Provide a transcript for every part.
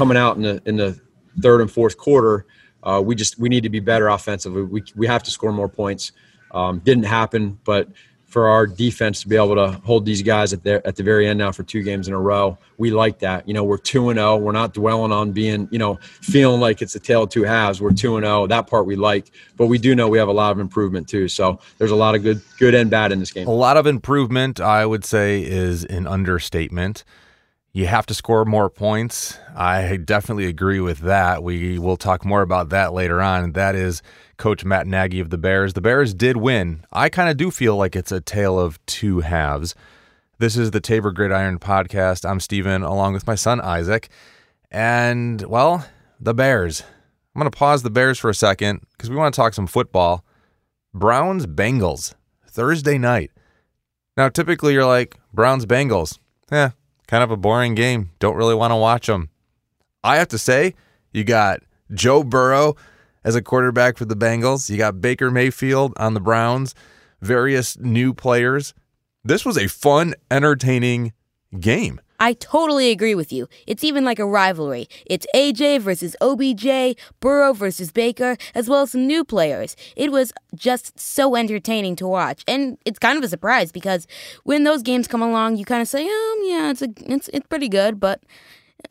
coming out in the in the third and fourth quarter, uh, we just we need to be better offensively. We we have to score more points. Um, didn't happen, but for our defense to be able to hold these guys at the at the very end now for two games in a row. We like that. You know, we're two and zero. Oh. We're not dwelling on being you know feeling like it's a tale of two halves. We're two and zero. Oh. That part we like, but we do know we have a lot of improvement too. So there's a lot of good good and bad in this game. A lot of improvement, I would say, is an understatement. You have to score more points. I definitely agree with that. We will talk more about that later on. That is Coach Matt Nagy of the Bears. The Bears did win. I kind of do feel like it's a tale of two halves. This is the Tabor Gridiron podcast. I'm Steven, along with my son Isaac. And, well, the Bears. I'm going to pause the Bears for a second because we want to talk some football. Browns Bengals, Thursday night. Now, typically you're like, Browns Bengals. Eh, kind of a boring game. Don't really want to watch them. I have to say, you got Joe Burrow as a quarterback for the Bengals. You got Baker Mayfield on the Browns, various new players. This was a fun, entertaining game. I totally agree with you. It's even like a rivalry. It's AJ versus OBJ, Burrow versus Baker, as well as some new players. It was just so entertaining to watch. And it's kind of a surprise because when those games come along, you kind of say, "Um, yeah, it's a, it's it's pretty good," but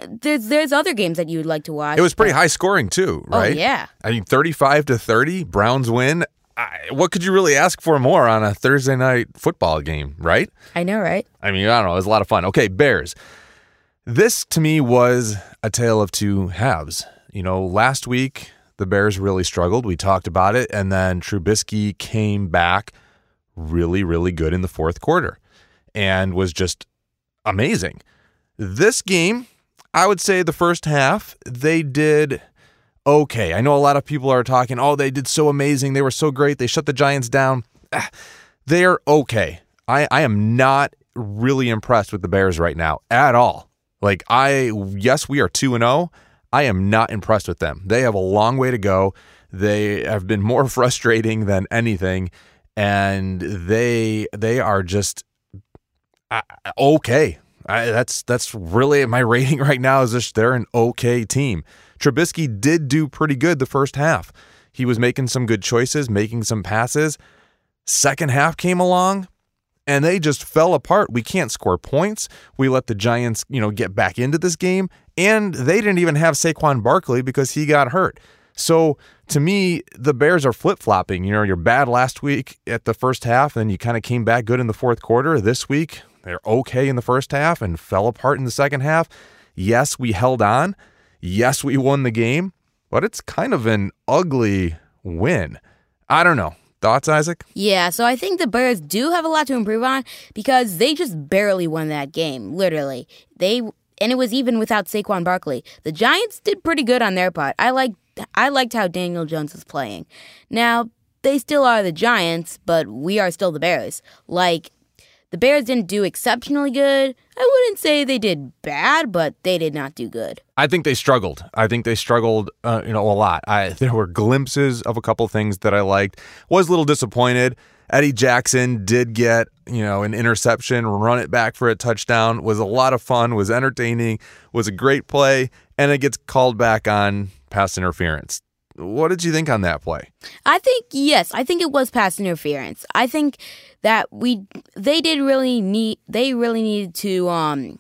there's there's other games that you would like to watch. It was pretty high scoring too, oh, right? Oh, yeah. I mean, 35 to 30, Browns win. I, what could you really ask for more on a Thursday night football game, right? I know, right? I mean, I don't know. It was a lot of fun. Okay, Bears. This to me was a tale of two halves. You know, last week the Bears really struggled. We talked about it, and then Trubisky came back really, really good in the fourth quarter and was just amazing. This game, I would say the first half, they did okay. I know a lot of people are talking, oh, they did so amazing. They were so great. They shut the Giants down. Ah, they're okay. I, I am not really impressed with the Bears right now at all. Like, I, yes, we are 2 and 0. I am not impressed with them. They have a long way to go. They have been more frustrating than anything. And they, they are just uh, okay. I, that's that's really my rating right now. Is just they're an okay team. Trubisky did do pretty good the first half. He was making some good choices, making some passes. Second half came along, and they just fell apart. We can't score points. We let the Giants, you know, get back into this game, and they didn't even have Saquon Barkley because he got hurt. So to me, the Bears are flip flopping. You know, you're bad last week at the first half, and you kind of came back good in the fourth quarter. This week, they're okay in the first half and fell apart in the second half. Yes, we held on. Yes, we won the game, but it's kind of an ugly win. I don't know. Thoughts, Isaac? Yeah, so I think the Bears do have a lot to improve on because they just barely won that game, literally. They and it was even without Saquon Barkley. The Giants did pretty good on their part. I like I liked how Daniel Jones was playing. Now, they still are the Giants, but we are still the Bears. Like the Bears didn't do exceptionally good. I wouldn't say they did bad, but they did not do good. I think they struggled. I think they struggled, uh, you know, a lot. I, there were glimpses of a couple things that I liked. Was a little disappointed. Eddie Jackson did get, you know, an interception, run it back for a touchdown. Was a lot of fun. Was entertaining. Was a great play, and it gets called back on pass interference. What did you think on that play? I think yes, I think it was pass interference. I think that we they did really need they really needed to um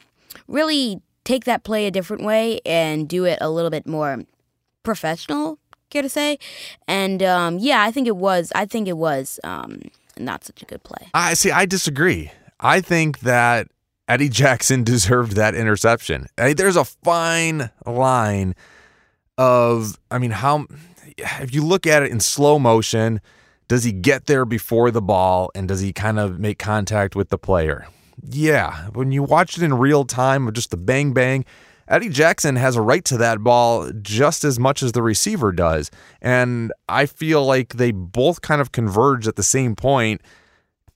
really take that play a different way and do it a little bit more professional, care to say. And um yeah, I think it was I think it was um not such a good play. I see I disagree. I think that Eddie Jackson deserved that interception. there's a fine line of I mean how if you look at it in slow motion, does he get there before the ball and does he kind of make contact with the player? Yeah, when you watch it in real time of just the bang bang, Eddie Jackson has a right to that ball just as much as the receiver does. And I feel like they both kind of converge at the same point,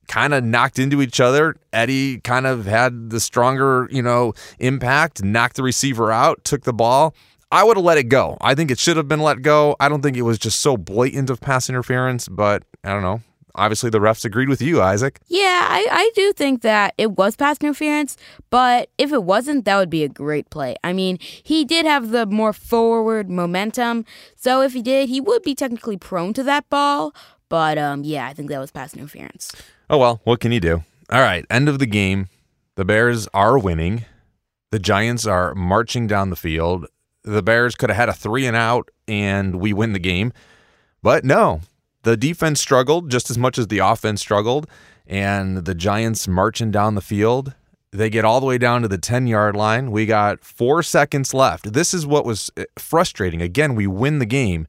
kind of knocked into each other. Eddie kind of had the stronger, you know, impact, knocked the receiver out, took the ball. I would have let it go. I think it should have been let go. I don't think it was just so blatant of pass interference, but I don't know. obviously the refs agreed with you, Isaac. Yeah, I, I do think that it was pass interference, but if it wasn't, that would be a great play. I mean, he did have the more forward momentum, so if he did, he would be technically prone to that ball. But um, yeah, I think that was pass interference. Oh well, what can you do? All right, end of the game. The Bears are winning. The Giants are marching down the field. The Bears could have had a three and out and we win the game. But no, the defense struggled just as much as the offense struggled. And the Giants marching down the field. They get all the way down to the 10 yard line. We got four seconds left. This is what was eh, frustrating. Again, we win the game,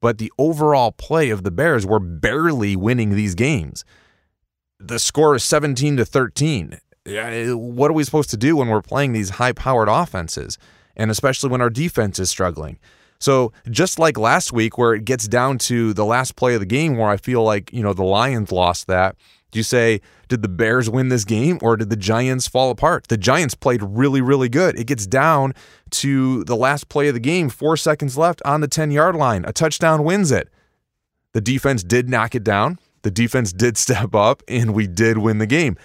but the overall play of the Bears, we're barely winning these games. The score is 17 to 13 what are we supposed to do when we're playing these high powered offenses? And especially when our defense is struggling. So just like last week, where it gets down to the last play of the game, where I feel like, you know, the Lions lost that. Do you say, did the Bears win this game or did the Giants fall apart? The Giants played really, really good. It gets down to the last play of the game, four seconds left on the 10 yard line. A touchdown wins it. The defense did knock it down. The defense did step up and we did win the game.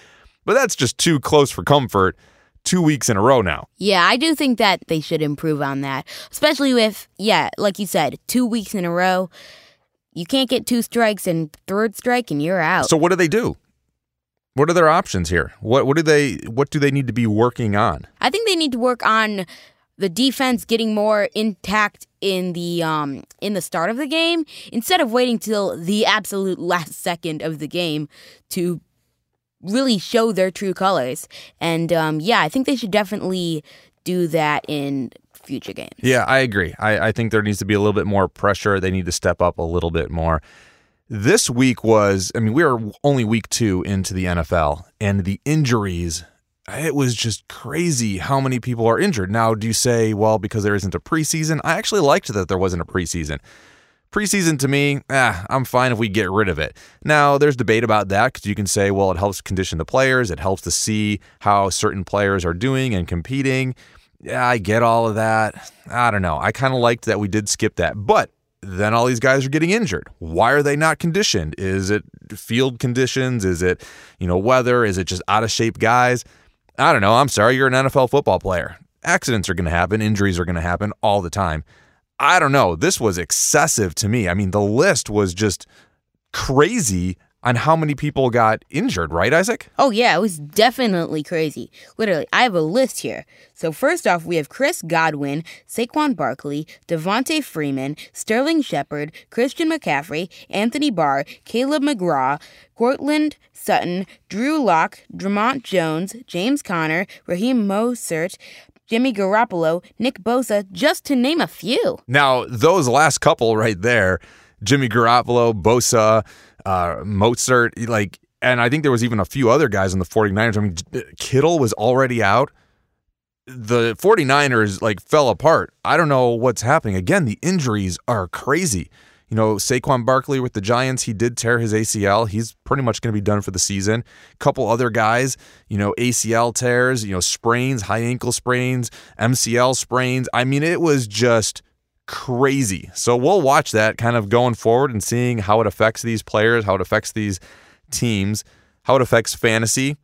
But that's just too close for comfort two weeks in a row now. Yeah, I do think that they should improve on that, especially with, yeah, like you said, two weeks in a row. You can't get two strikes and third strike and you're out. So what do they do? What are their options here? What what do they what do they need to be working on? I think they need to work on the defense getting more intact in the um in the start of the game instead of waiting till the absolute last second of the game to really show their true colors. And um, yeah, I think they should definitely do that in future games. Yeah, I agree. I, I think there needs to be a little bit more pressure. They need to step up a little bit more. This week was, I mean, we are only week two into the NFL, and the injuries, it was just crazy how many people are injured. Now, do you say, well, because there isn't a preseason? I actually liked that there wasn't a preseason. Preseason to me, ah, I'm fine if we get rid of it. Now, there's debate about that because you can say, well, it helps condition the players, it helps to see how certain players are doing and competing. Yeah, I get all of that. I don't know. I kind of liked that we did skip that. But then all these guys are getting injured. Why are they not conditioned? Is it field conditions? Is it, you know, weather? Is it just out of shape guys? I don't know. I'm sorry. You're an NFL football player. Accidents are going to happen, injuries are going to happen all the time. I don't know. This was excessive to me. I mean, the list was just crazy on how many people got injured, right, Isaac? Oh, yeah, it was definitely crazy. Literally, I have a list here. So, first off, we have Chris Godwin, Saquon Barkley, Devonta Freeman, Sterling Shepard, Christian McCaffrey, Anthony Barr, Caleb McGraw, Courtland Sutton, Drew Lock, Dre'Mont Jones, James Conner, Raheem Mostert, Jimmy Garoppolo, Nick Bosa, just to name a few. Now, those last couple right there, Jimmy Garoppolo, Bosa, uh, Mostert, like, and I think there was even a few other guys in the 49ers. I mean, Kittle was already out. The 49ers like fell apart. I don't know what's happening. Again, the injuries are crazy. You know, Saquon Barkley with the Giants, he did tear his ACL. He's pretty much going to be done for the season. A couple other guys, you know, ACL tears, you know, sprains, high ankle sprains, MCL sprains. I mean, it was just crazy. So we'll watch that kind of going forward and seeing how it affects these players, how it affects these teams, how it affects fantasy.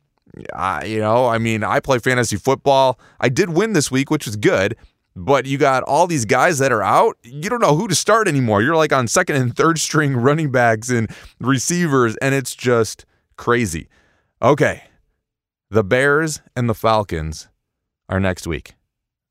I, you know, I mean, I play fantasy football. I did win this week, which was good. But you got all these guys that are out. You don't know who to start anymore. You're like on second and third string running backs and receivers, and it's just crazy. Okay. The Bears and the Falcons are next week.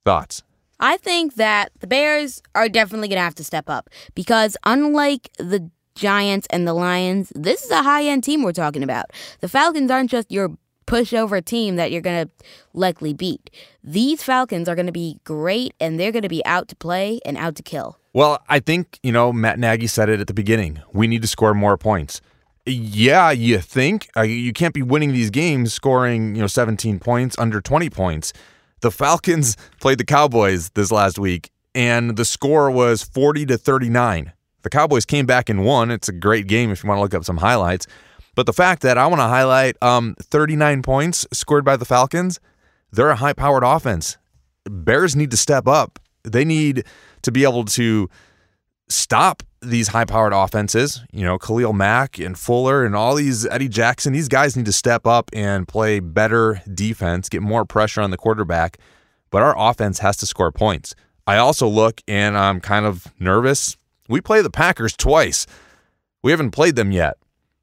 Thoughts? I think that the Bears are definitely going to have to step up because, unlike the Giants and the Lions, this is a high end team we're talking about. The Falcons aren't just your pushover team that you're going to likely beat. These Falcons are going to be great and they're going to be out to play and out to kill. Well, I think, you know, Matt Nagy said it at the beginning. We need to score more points. Yeah, you think uh, you can't be winning these games scoring, you know, 17 points under 20 points. The Falcons played the Cowboys this last week and the score was 40 to 39. The Cowboys came back and won. It's a great game if you want to look up some highlights. But the fact that I want to highlight um, 39 points scored by the Falcons, they're a high powered offense. Bears need to step up. They need to be able to stop these high powered offenses. You know, Khalil Mack and Fuller and all these Eddie Jackson, these guys need to step up and play better defense, get more pressure on the quarterback. But our offense has to score points. I also look and I'm kind of nervous. We play the Packers twice. We haven't played them yet.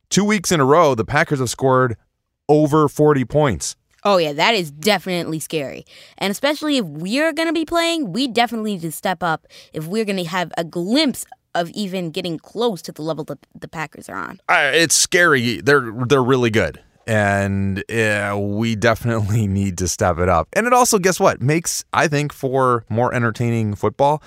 Two weeks in a row, the Packers have scored over 40 points. Oh, yeah, that is definitely scary. And especially if we're going to be playing, we definitely need to step up if we're going to have a glimpse of even getting close to the level that the Packers are on. Uh, it's scary. They're they're really good. And uh, we definitely need to step it up. And it also, guess what, makes, I think, for more entertaining football.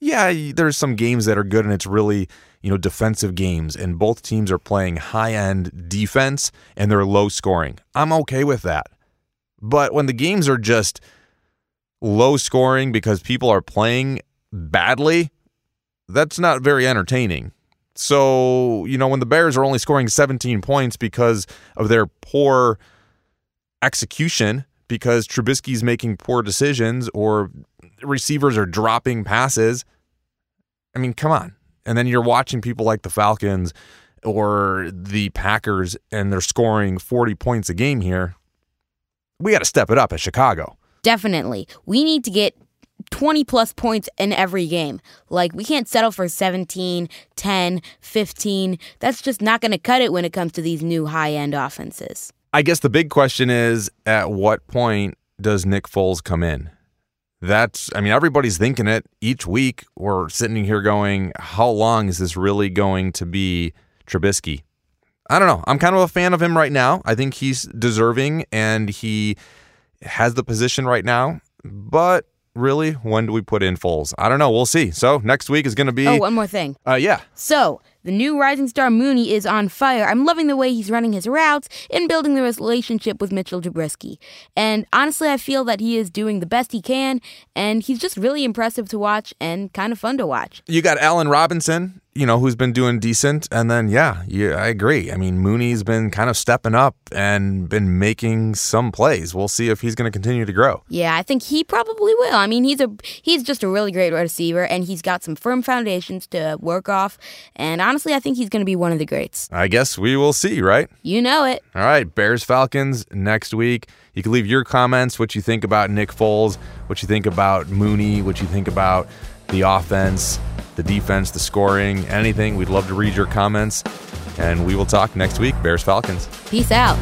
Yeah, there's some games that are good and it's really you know, defensive games and both teams are playing high end defense and they're low scoring. I'm okay with that. But when the games are just low scoring because people are playing badly, that's not very entertaining. So, you know, when the Bears are only scoring 17 points because of their poor execution, because Trubisky's making poor decisions or receivers are dropping passes, I mean, come on and then you're watching people like the Falcons or the Packers and they're scoring 40 points a game here. We got to step it up at Chicago. Definitely. We need to get 20 plus points in every game. Like, we can't settle for 17, 10, 15. That's just not going to cut it when it comes to these new high end offenses. I guess the big question is at what point does Nick Foles come in? That's i mean everybody's thinking it each week. We're sitting here going how long is this really going to be Trubisky? I don't know. I'm kind of a fan of him right now. I think he's deserving and he has the position right now. But really when do we put in Foles? I don't know. We'll see. So next week is going to be Oh one more thing. Uh yeah. So the new rising star Mooney is on fire. I'm loving the way he's running his routes and building the relationship with Mitchell Trubisky. And honestly, I feel that he is doing the best he can, and he's just really impressive to watch and kind of fun to watch. You got Allen Robinson you know, who's been doing decent. And then, yeah, yeah, I agree. I mean, Mooney's been kind of stepping up and been making some plays. We'll see if he's going to continue to grow. Yeah, I think he probably will. I mean, he's a he's just a really great receiver, and he's got some firm foundations to work off. And honestly, I think he's going to be one of the greats. I guess we will see, right? You know it. All right, Bears Falcons next week. You can leave your comments, what you think about Nick Foles, what you think about Mooney, what you think about the offense the defense, the scoring, anything. We'd love to read your comments. And we will talk next week. Bears Falcons. Peace out.